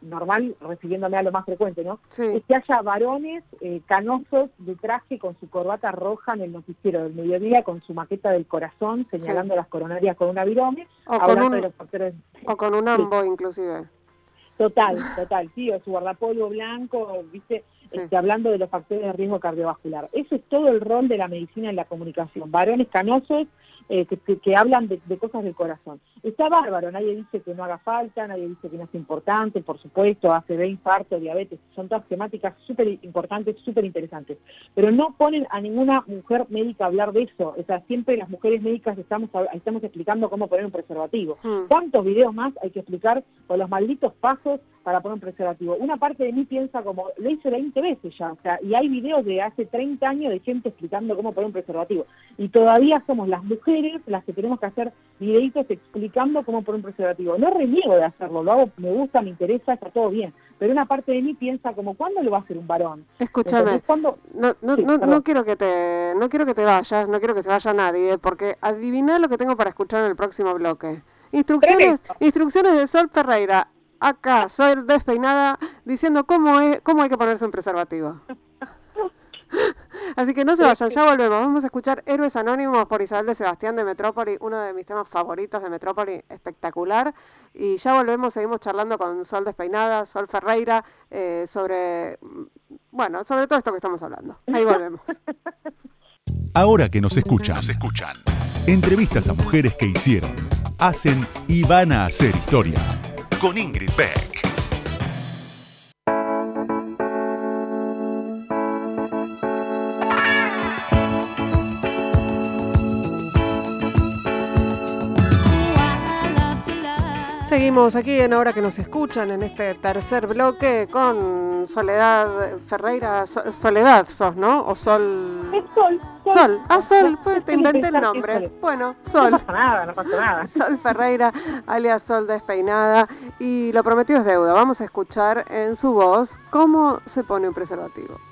normal refiriéndome a lo más frecuente, ¿no? Es que haya varones eh, canosos de traje con su corbata roja en el noticiero del mediodía, con su maqueta del corazón, señalando las coronarias con una virome,
o con un, de los factores... O con un ambo, inclusive.
Total, total, sí, o su guardapolvo blanco, viste, este, hablando de los factores de riesgo cardiovascular. Eso es todo el rol de la medicina en la comunicación. Varones canosos eh, que, hablan de, cosas del corazón. Está bárbaro, nadie dice que no haga falta, nadie dice que no es importante, por supuesto, ACV, infarto, diabetes, son todas temáticas súper importantes, súper interesantes, pero no ponen a ninguna mujer médica a hablar de eso, o sea, siempre las mujeres médicas estamos, estamos explicando cómo poner un preservativo. Hmm. ¿Cuántos videos más hay que explicar con los malditos pasos para poner un preservativo? Una parte de mí piensa como, lo hice 20 veces ya, o sea, y hay videos de hace 30 años de gente explicando cómo poner un preservativo, y todavía somos las mujeres las que tenemos que hacer videitos explicando cómo poner un preservativo. No reniego de hacerlo, lo hago, me gusta, me interesa, está todo bien. Pero una parte de mí piensa como, ¿cuándo lo va a hacer un varón?
Escúchame, no, no, no, no, quiero que te, no quiero que te vayas, no quiero que se vaya nadie, porque adivina lo que tengo para escuchar en el próximo bloque. Instrucciones, instrucciones de Sol Ferreira. Acá, soy despeinada, diciendo cómo, es, cómo hay que ponerse un preservativo. Así que no se vayan, ya volvemos. Vamos a escuchar Héroes Anónimos por Isabel de Sebastián de Metrópoli, uno de mis temas favoritos de Metrópoli, espectacular. Y ya volvemos, seguimos charlando con Sol Despeinada, Sol Ferreira, eh, sobre, bueno, sobre todo esto que estamos hablando. Ahí volvemos.
Ahora que nos escuchan, nos escuchan. Entrevistas a mujeres que hicieron, hacen y van a hacer historia. Con Ingrid Beck.
Seguimos aquí en Ahora que nos escuchan en este tercer bloque con Soledad Ferreira. Soledad sos, ¿no? O
Sol. Es Sol.
Sol. Ah, Sol, pues te inventé el nombre. Bueno, Sol.
No pasa nada, no pasa nada.
Sol Ferreira, alias Sol Despeinada. Y lo prometido es deuda. Vamos a escuchar en su voz cómo se pone un preservativo.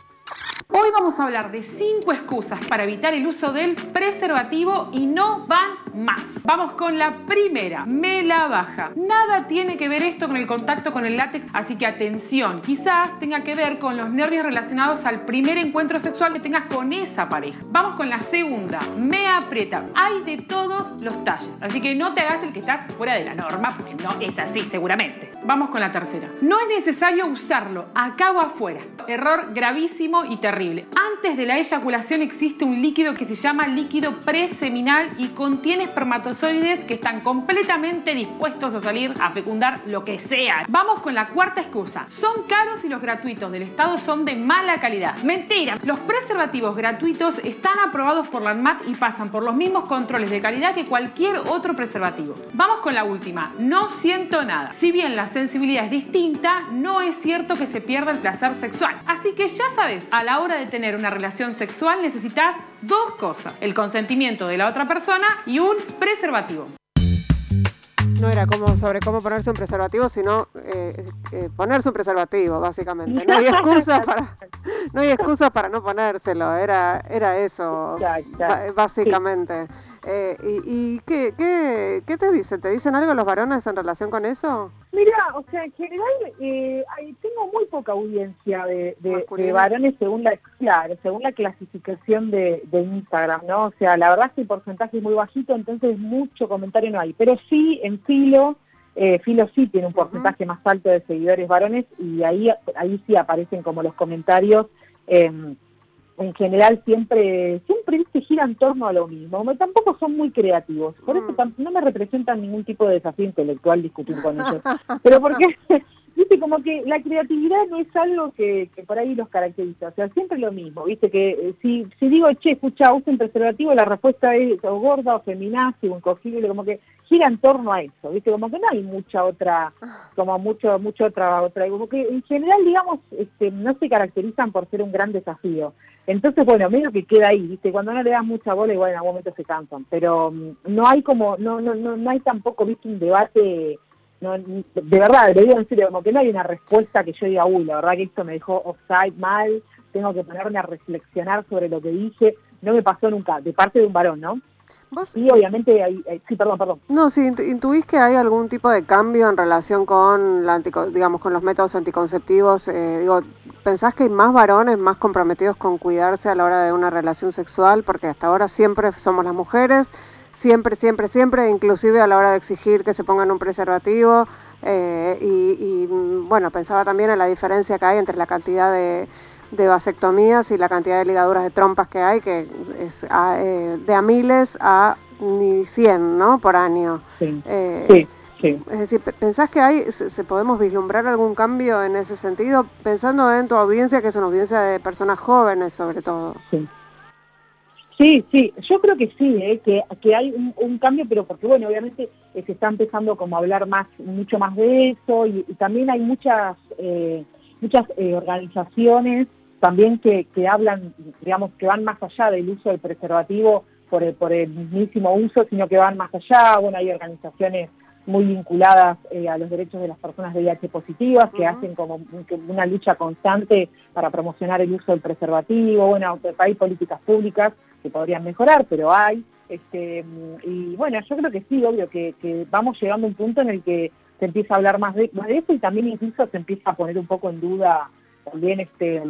Hoy vamos a hablar de 5 excusas para evitar el uso del preservativo y no van más. Vamos con la primera, me la baja. Nada tiene que ver esto con el contacto con el látex, así que atención, quizás tenga que ver con los nervios relacionados al primer encuentro sexual que tengas con esa pareja. Vamos con la segunda, me aprieta. Hay de todos los talles, así que no te hagas el que estás fuera de la norma, porque no es así seguramente. Vamos con la tercera, no es necesario usarlo acá o afuera. Error gravísimo y terrible antes de la eyaculación existe un líquido que se llama líquido preseminal y contiene espermatozoides que están completamente dispuestos a salir a fecundar lo que sea. Vamos con la cuarta excusa. Son caros y los gratuitos del Estado son de mala calidad. Mentira. Los preservativos gratuitos están aprobados por la ANMAT y pasan por los mismos controles de calidad que cualquier otro preservativo. Vamos con la última. No siento nada. Si bien la sensibilidad es distinta, no es cierto que se pierda el placer sexual. Así que ya sabes, a la hora de tener una relación sexual necesitas dos cosas, el consentimiento de la otra persona y un preservativo.
No era como sobre cómo ponerse un preservativo, sino eh, eh, ponerse un preservativo, básicamente. No hay excusas para, no hay excusas para no ponérselo, era, era eso, básicamente. Eh, ¿Y, qué, qué, te dicen? ¿Te dicen algo los varones en relación con eso?
Mira, o sea, en general eh, tengo muy poca audiencia de, varones según la, claro, según la clasificación de, Instagram, ¿no? O sea, la verdad es que el porcentaje es muy bajito, entonces mucho comentario no hay. Pero sí, en Filo, eh, Filo sí tiene un porcentaje más alto de seguidores varones y ahí, ahí sí aparecen como los comentarios. Eh, en general siempre, siempre ¿viste? gira en torno a lo mismo. Tampoco son muy creativos. Por eso mm. no me representan ningún tipo de desafío intelectual discutir con ellos. Pero porque, viste, como que la creatividad no es algo que, por ahí los caracteriza, o sea, siempre lo mismo, viste, que eh, si, si digo, che, escucha, usen preservativo, la respuesta es o gorda, o feminazi, o incogible, como que gira en torno a eso, viste, como que no hay mucha otra, como mucho, mucho otra, otra, como que en general, digamos, este, no se caracterizan por ser un gran desafío. Entonces, bueno, medio que queda ahí, viste, cuando no le das mucha bola, igual en algún momento se cansan, pero mm, no hay como, no, no, no, no hay tampoco, viste, un debate no, de verdad, le digo en serio, como que no hay una respuesta que yo diga, uy, la verdad que esto me dejó offside mal, tengo que ponerme a reflexionar sobre lo que dije, no me pasó nunca, de parte de un varón, ¿no? ¿Vos? Y obviamente, hay, sí, perdón, perdón.
No, si intuís que hay algún tipo de cambio en relación con, la digamos, con los métodos anticonceptivos, eh, digo, ¿pensás que hay más varones más comprometidos con cuidarse a la hora de una relación sexual? Porque hasta ahora siempre somos las mujeres siempre, siempre, siempre, inclusive a la hora de exigir que se pongan un preservativo. Eh, y, bueno, pensaba también en la diferencia que hay entre la cantidad de, vasectomías y la cantidad de ligaduras de trompas que hay, que es eh, de a miles a ni 100, ¿no? Por año.
Sí, eh, sí,
Es decir, ¿pensás que hay, se, podemos vislumbrar algún cambio en ese sentido? Pensando en tu audiencia, que es una audiencia de personas jóvenes sobre todo.
Sí. Sí, sí, yo creo que sí, ¿eh? que, que hay un, cambio, pero porque bueno, obviamente eh, se está empezando como a hablar más, mucho más de eso y, también hay muchas, eh, muchas organizaciones también que, que hablan, digamos, que van más allá del uso del preservativo por el, por el mismísimo uso, sino que van más allá, bueno, hay organizaciones muy vinculadas eh, a los derechos de las personas de VIH positivas, que hacen como una lucha constante para promocionar el uso del preservativo. Bueno, hay políticas públicas que podrían mejorar, pero hay. Este, y bueno, yo creo que sí, obvio, que, vamos llegando a un punto en el que se empieza a hablar más de, más de eso y también incluso se empieza a poner un poco en duda también este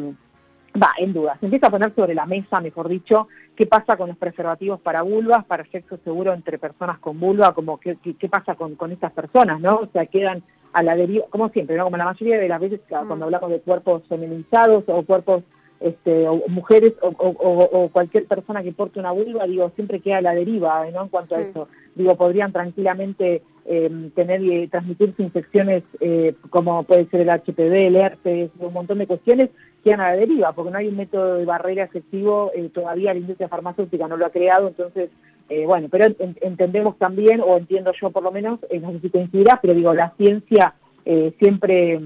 va, en duda, se empieza a poner sobre la mesa, mejor dicho, qué pasa con los preservativos para vulvas, para sexo seguro entre personas con vulva, como qué, qué, pasa con, con, estas personas, ¿no? O sea, quedan a la deriva, como siempre, ¿no? Como la mayoría de las veces mm. cuando hablamos de cuerpos feminizados o cuerpos este, o mujeres o, cualquier persona que porte una vulva, digo, siempre queda a la deriva, ¿no? En cuanto a eso. Digo, podrían tranquilamente eh, tener y transmitirse infecciones eh, como puede ser el HPV, el herpes, un montón de cuestiones, quedan a la deriva, porque no hay un método de barrera efectivo, eh, todavía la industria farmacéutica no lo ha creado, entonces, bueno, pero entendemos también, o entiendo yo por lo menos, no sé si coincidirás, pero digo, la ciencia siempre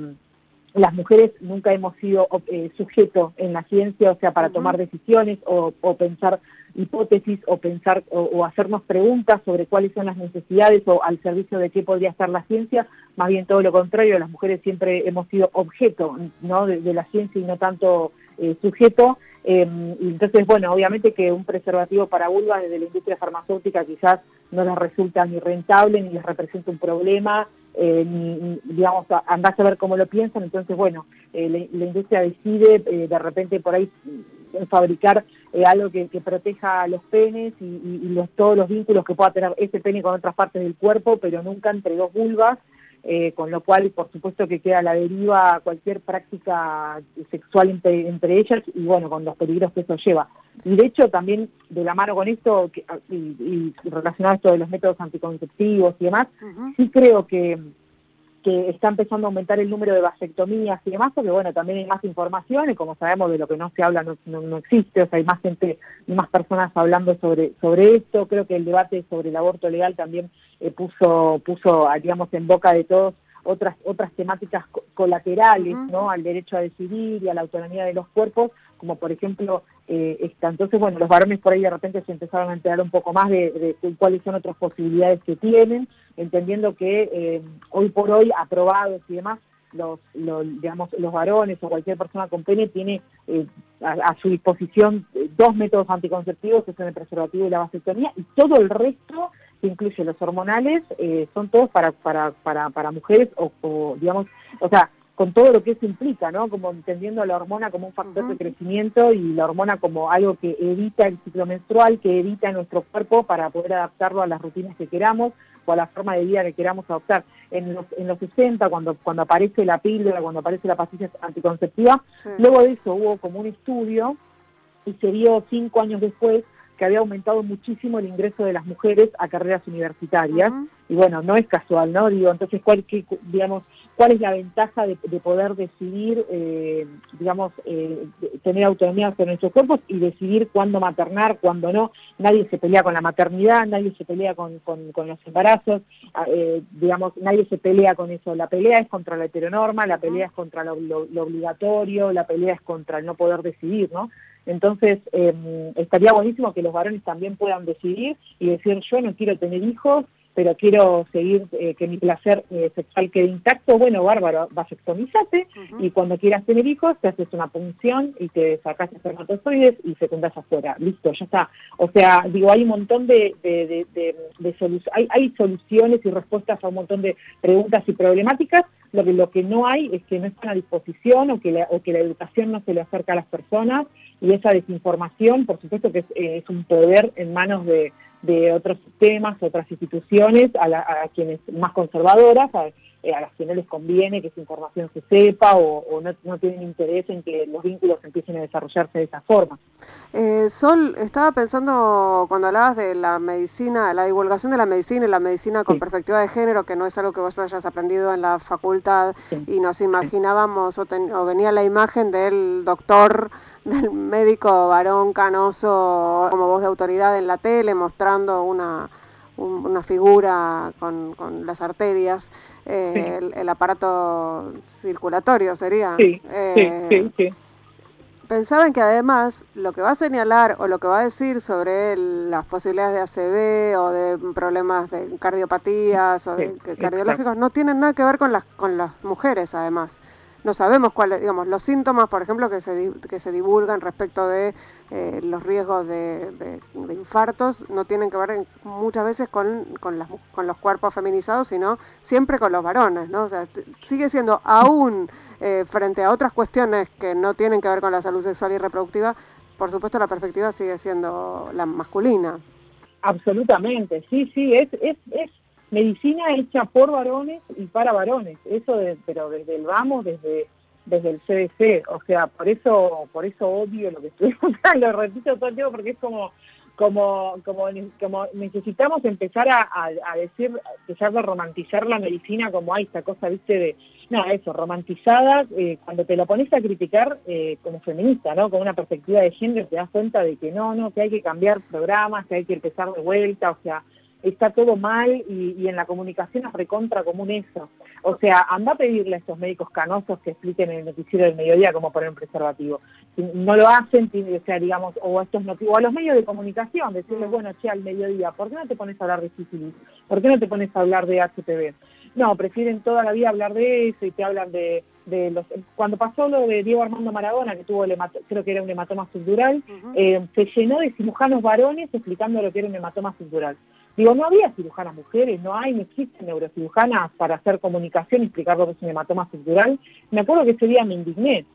las mujeres nunca hemos sido eh, sujetos en la ciencia, o sea, para tomar decisiones o, pensar hipótesis o pensar o, hacernos preguntas sobre cuáles son las necesidades o al servicio de qué podría estar la ciencia, más bien todo lo contrario, las mujeres siempre hemos sido objeto ¿no? de, la ciencia y no tanto eh, sujeto. Em, entonces, bueno, obviamente que un preservativo para vulvas desde la industria farmacéutica quizás no les resulta ni rentable ni les representa un problema, eh, ni, digamos, andás a ver cómo lo piensan, entonces, bueno, eh, la, industria decide eh, de repente por ahí fabricar algo que, proteja los penes y, todos los vínculos que pueda tener ese pene con otras partes del cuerpo, pero nunca entre dos vulvas, eh, con lo cual por supuesto que queda a la deriva cualquier práctica sexual entre, ellas y bueno, con los peligros que eso lleva. Y de hecho también de la mano con esto ah, y, relacionado a esto de los métodos anticonceptivos y demás, sí creo que que está empezando a aumentar el número de vasectomías y demás, porque bueno, también hay más información y como sabemos de lo que no se habla no, existe, o sea, hay más gente y más personas hablando sobre, sobre esto. Creo que el debate sobre el aborto legal también eh, puso, puso, digamos, en boca de todos otras, otras temáticas colaterales, ¿no? Al derecho a decidir y a la autonomía de los cuerpos, como por ejemplo eh, esta. Entonces, bueno, los varones por ahí de repente se empezaron a enterar un poco más de, cuáles son otras posibilidades que tienen, entendiendo que eh, hoy por hoy, aprobados y demás, los, digamos, los varones o cualquier persona con pene tiene eh, a, su disposición dos métodos anticonceptivos, que son el preservativo y la vasectomía, y todo el resto que incluye los hormonales, son todos para, para, para, para mujeres o, digamos, o sea, con todo lo que eso implica, ¿no? Como entendiendo la hormona como un factor de crecimiento y la hormona como algo que evita el ciclo menstrual, que evita nuestro cuerpo para poder adaptarlo a las rutinas que queramos o a la forma de vida que queramos adoptar. En los, en los 60, cuando, cuando aparece la píldora, cuando aparece la pastilla anticonceptiva, luego de eso hubo como un estudio y se vio cinco años después que había aumentado muchísimo el ingreso de las mujeres a carreras universitarias. Y bueno, no es casual, ¿no? Digo, entonces, ¿cuál, digamos, ¿cuál es la ventaja de, poder decidir, eh, digamos, eh, tener autonomía sobre nuestros cuerpos y decidir cuándo maternar, cuándo no? Nadie se pelea con la maternidad, nadie se pelea con, los embarazos, ah, eh, digamos, nadie se pelea con eso. La pelea es contra la heteronorma, la pelea es contra lo, lo obligatorio, la pelea es contra el no poder decidir, ¿no? Entonces, em, estaría buenísimo que los varones también puedan decidir y decir, yo no quiero tener hijos, pero quiero seguir eh, que mi placer eh, sexual quede intacto, bueno, bárbaro, vasectomízate y cuando quieras tener hijos te haces una punción y te sacas espermatozoides y fecundas afuera. Listo, ya está. O sea, digo, hay un montón de, de, hay, hay soluciones y respuestas a un montón de preguntas y problemáticas. Lo que, lo que no hay es que no están a disposición o que, la, o que la educación no se le acerca a las personas. Y esa desinformación, por supuesto que es, eh, un poder en manos de de otros sistemas, otras instituciones, a, quienes más conservadoras, eh, a, las que no les conviene que esa información se sepa o, no, tienen interés en que los vínculos empiecen a desarrollarse de esa forma.
Eh, Sol, estaba pensando cuando hablabas de la medicina, la divulgación de la medicina y la medicina con perspectiva de género, que no es algo que vos hayas aprendido en la facultad y nos imaginábamos o, o venía la imagen del doctor del médico varón canoso como voz de autoridad en la tele mostrando una, una figura con, con, las arterias, eh, el, aparato circulatorio sería. Sí, eh, sí, Pensaban que además lo que va a señalar o lo que va a decir sobre las posibilidades de ACV o de problemas de cardiopatías o de, cardiológicos no tienen nada que ver con las, con las mujeres además no sabemos cuáles, digamos, los síntomas, por ejemplo, que se, que se divulgan respecto de eh, los riesgos de, infartos, no tienen que ver muchas veces con, con, los cuerpos feminizados, sino siempre con los varones, ¿no? O sea, sigue siendo aún eh, frente a otras cuestiones que no tienen que ver con la salud sexual y reproductiva, por supuesto la perspectiva sigue siendo la masculina.
Absolutamente, sí, sí, es, es, es medicina hecha por varones y para varones, eso pero desde el vamos, desde desde el CDC, o sea, por eso por eso odio lo que estoy lo repito todo el tiempo porque es como como como, como necesitamos empezar a, decir, empezar a romantizar la medicina como hay esta cosa, viste, de, nada, eso, romantizada, eh, cuando te lo pones a criticar eh, como feminista, ¿no? Con una perspectiva de género te das cuenta de que no, no, que hay que cambiar programas, que hay que empezar de vuelta, o sea, está todo mal y, en la comunicación es recontra común eso. O sea, anda a pedirle a estos médicos canosos que expliquen en el noticiero del mediodía cómo poner un preservativo. Si no lo hacen, o sea, digamos, o a estos o a los medios de comunicación, decirles, bueno, che, al mediodía, ¿por qué no te pones a hablar de sífilis? ¿Por qué no te pones a hablar de HPV? No, prefieren toda la vida hablar de eso y te hablan de, los... Cuando pasó lo de Diego Armando Maradona, que tuvo el creo que era un hematoma subdural, eh, se llenó de cirujanos varones explicando lo que era un hematoma subdural. Digo, no había cirujanas mujeres, no hay, no existen neurocirujanas para hacer comunicación y explicar lo que es un hematoma estructural. Me acuerdo que ese día me indigné,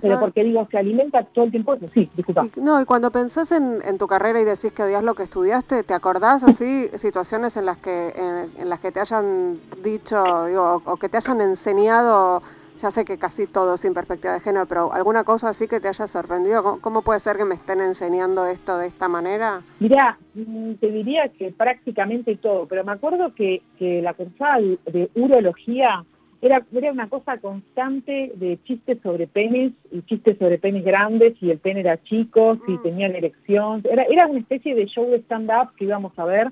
pero porque digo, se alimenta todo el tiempo. Sí, disculpa.
no, y cuando pensás en, tu carrera y decís que odias lo que estudiaste, ¿te acordás así situaciones en las que en, las que te hayan dicho, digo, o que te hayan enseñado ya sé que casi todo sin perspectiva de género, pero alguna cosa así que te haya sorprendido, ¿cómo, puede ser que me estén enseñando esto de esta manera?
Mira, mm, te diría que prácticamente todo, pero me acuerdo que, la cursada de urología era, era una cosa constante de chistes sobre penes y chistes sobre penes grandes y el pene era chico, si mm. tenían erección, era, era una especie de show de stand-up que íbamos a ver,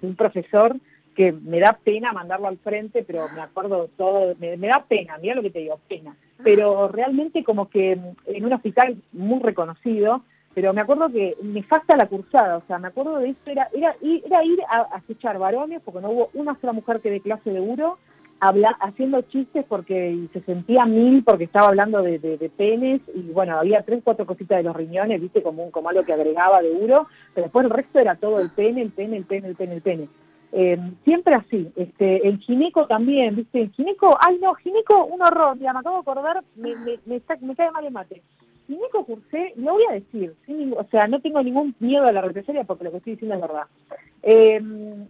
un profesor que me da pena mandarlo al frente, pero me acuerdo todo, me, da pena, mira lo que te digo, pena. Pero realmente como que en un hospital muy reconocido, pero me acuerdo que me falta la cursada, o sea, me acuerdo de eso, era, era, era ir a, escuchar varones, porque no hubo una sola mujer que dé clase de uro, habla, haciendo chistes porque se sentía mil porque estaba hablando de, penes y bueno, había tres, cuatro cositas de los riñones, viste, como, un, como algo que agregaba de uro, pero después el resto era todo el pene, el pene, el pene, el pene, el pene. Eh, siempre así, este, el gineco también, ¿viste? El gineco, ay no, gineco, un horror, ya me acabo de acordar, me, me, me, cae mal el mate. Gineco cursé, lo voy a decir, o sea, no tengo ningún miedo a la represalia porque lo que estoy diciendo es verdad. Eh,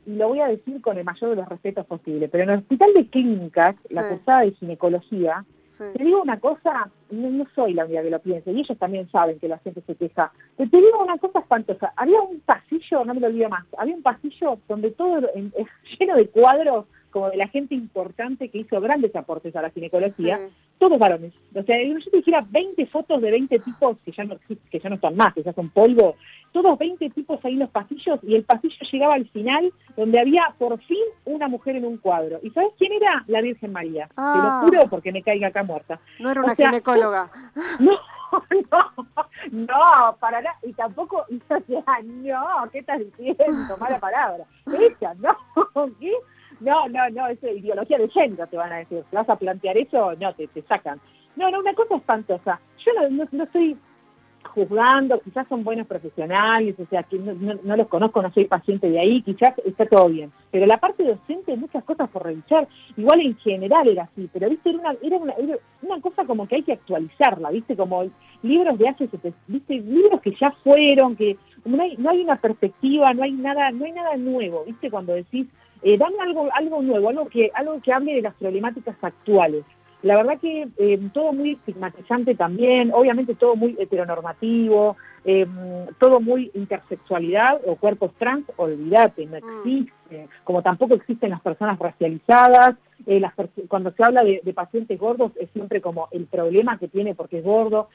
lo voy a decir con el mayor de los respetos posibles, pero en el hospital de clínicas, la cursada de ginecología, Te digo una cosa, no, soy la única que lo piensa, y ellos también saben que la gente se queja. Pero te digo una cosa espantosa, había un pasillo, no me lo olvido más, había un pasillo donde todo es lleno de cuadros como de la gente importante que hizo grandes aportes a la ginecología, todos varones. O sea, yo te dijera 20 fotos de 20 tipos que ya no que ya no están más, que ya son polvo, todos 20 tipos ahí en los pasillos y el pasillo llegaba al final donde había por fin una mujer en un cuadro. ¿Y sabes quién era? La Virgen María. Te lo ah. juro porque me caiga acá muerta.
No era una ginecóloga.
No, no, no, para nada. Y tampoco, no, ¿qué estás diciendo? Mala palabra. Ella, no. No, no, no, es ideología de género, te van a decir. Vas a plantear eso, no, te, te sacan. No, no, una cosa espantosa. Yo no, no, estoy juzgando, quizás son buenos profesionales, o sea, que no, los conozco, no soy paciente de ahí, quizás está todo bien. Pero la parte docente, muchas cosas por revisar, igual en general era así, pero viste, era una, era una, una cosa como que hay que actualizarla, viste, como libros de hace, viste, libros que ya fueron, que no hay, no hay una perspectiva, no hay nada, no hay nada nuevo, viste, cuando decís, eh, dame algo, algo nuevo, algo que, algo que hable de las problemáticas actuales. La verdad que eh, todo muy estigmatizante también, obviamente todo muy heteronormativo, eh, todo muy intersexualidad o cuerpos trans, olvídate, no mm. existe, como tampoco existen las personas racializadas, cuando se habla de, de, pacientes gordos es siempre como el problema que tiene porque es gordo.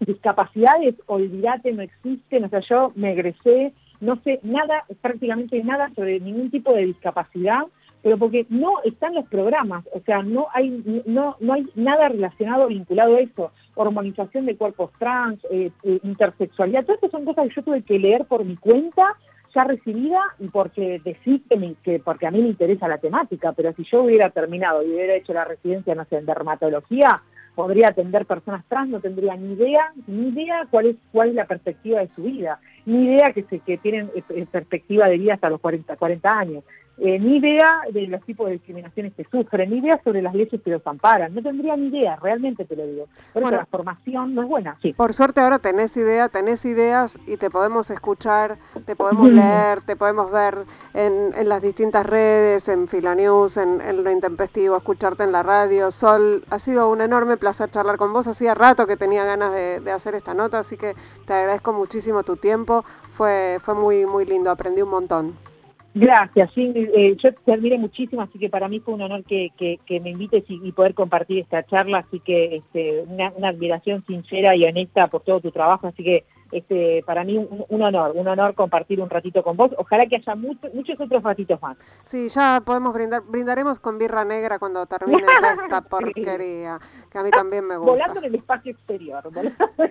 discapacidades, olvídate, no existen, o sea, yo me egresé no sé nada, prácticamente nada sobre ningún tipo de discapacidad, pero porque no están los programas, o sea, no hay, no, no hay nada relacionado, vinculado a eso, hormonización de cuerpos trans, eh, eh, intersexualidad, todas estas son cosas que yo tuve que leer por mi cuenta, ya recibida, y porque decís que, porque a mí me interesa la temática, pero si yo hubiera terminado y hubiera hecho la residencia, no sé, en dermatología, podría atender personas trans, no tendría ni idea, ni idea cuál es, cuál es la perspectiva de su vida, ni idea que, se, tienen eh, perspectiva de vida hasta los 40, 40 años. Eh, ni idea de los tipos de discriminaciones que sufren, ni idea sobre las leyes que los amparan. No tendría ni idea, realmente te lo digo. Por eso la formación no es buena. Sí.
Por suerte ahora tenés idea, tenés ideas y te podemos escuchar, te podemos leer, te podemos ver en, en, las distintas redes, en Filanews, en, en Lo Intempestivo, escucharte en la radio. Sol, ha sido un enorme placer charlar con vos. Hacía rato que tenía ganas de, de hacer esta nota, así que te agradezco muchísimo tu tiempo. Fue, fue muy, muy lindo, aprendí un montón.
Gracias, sí, eh, yo te admiré muchísimo, así que para mí fue un honor que, me invites y, poder compartir esta charla, así que este, una, admiración sincera y honesta por todo tu trabajo, así que este, para mí un, honor, un honor compartir un ratito con vos, ojalá que haya muchos otros ratitos más.
Sí, ya podemos brindar, brindaremos con birra negra cuando termine esta porquería, que a mí también me gusta.
Volando en el espacio exterior.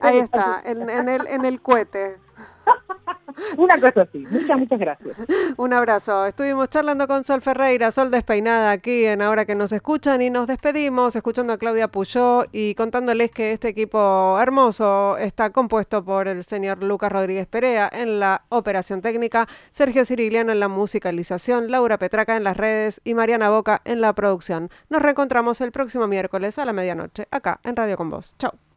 Ahí está, en, el, en el cohete.
Una cosa así. Muchas, muchas gracias.
Un abrazo. Estuvimos charlando con Sol Ferreira, Sol Despeinada, aquí en Ahora que nos escuchan y nos despedimos escuchando a Claudia Puyó y contándoles que este equipo hermoso está compuesto por el señor Lucas Rodríguez Perea en la operación técnica, Sergio Cirigliano en la musicalización, Laura Petraca en las redes y Mariana Boca en la producción. Nos reencontramos el próximo miércoles a la medianoche acá en Radio Con Vos. Chao.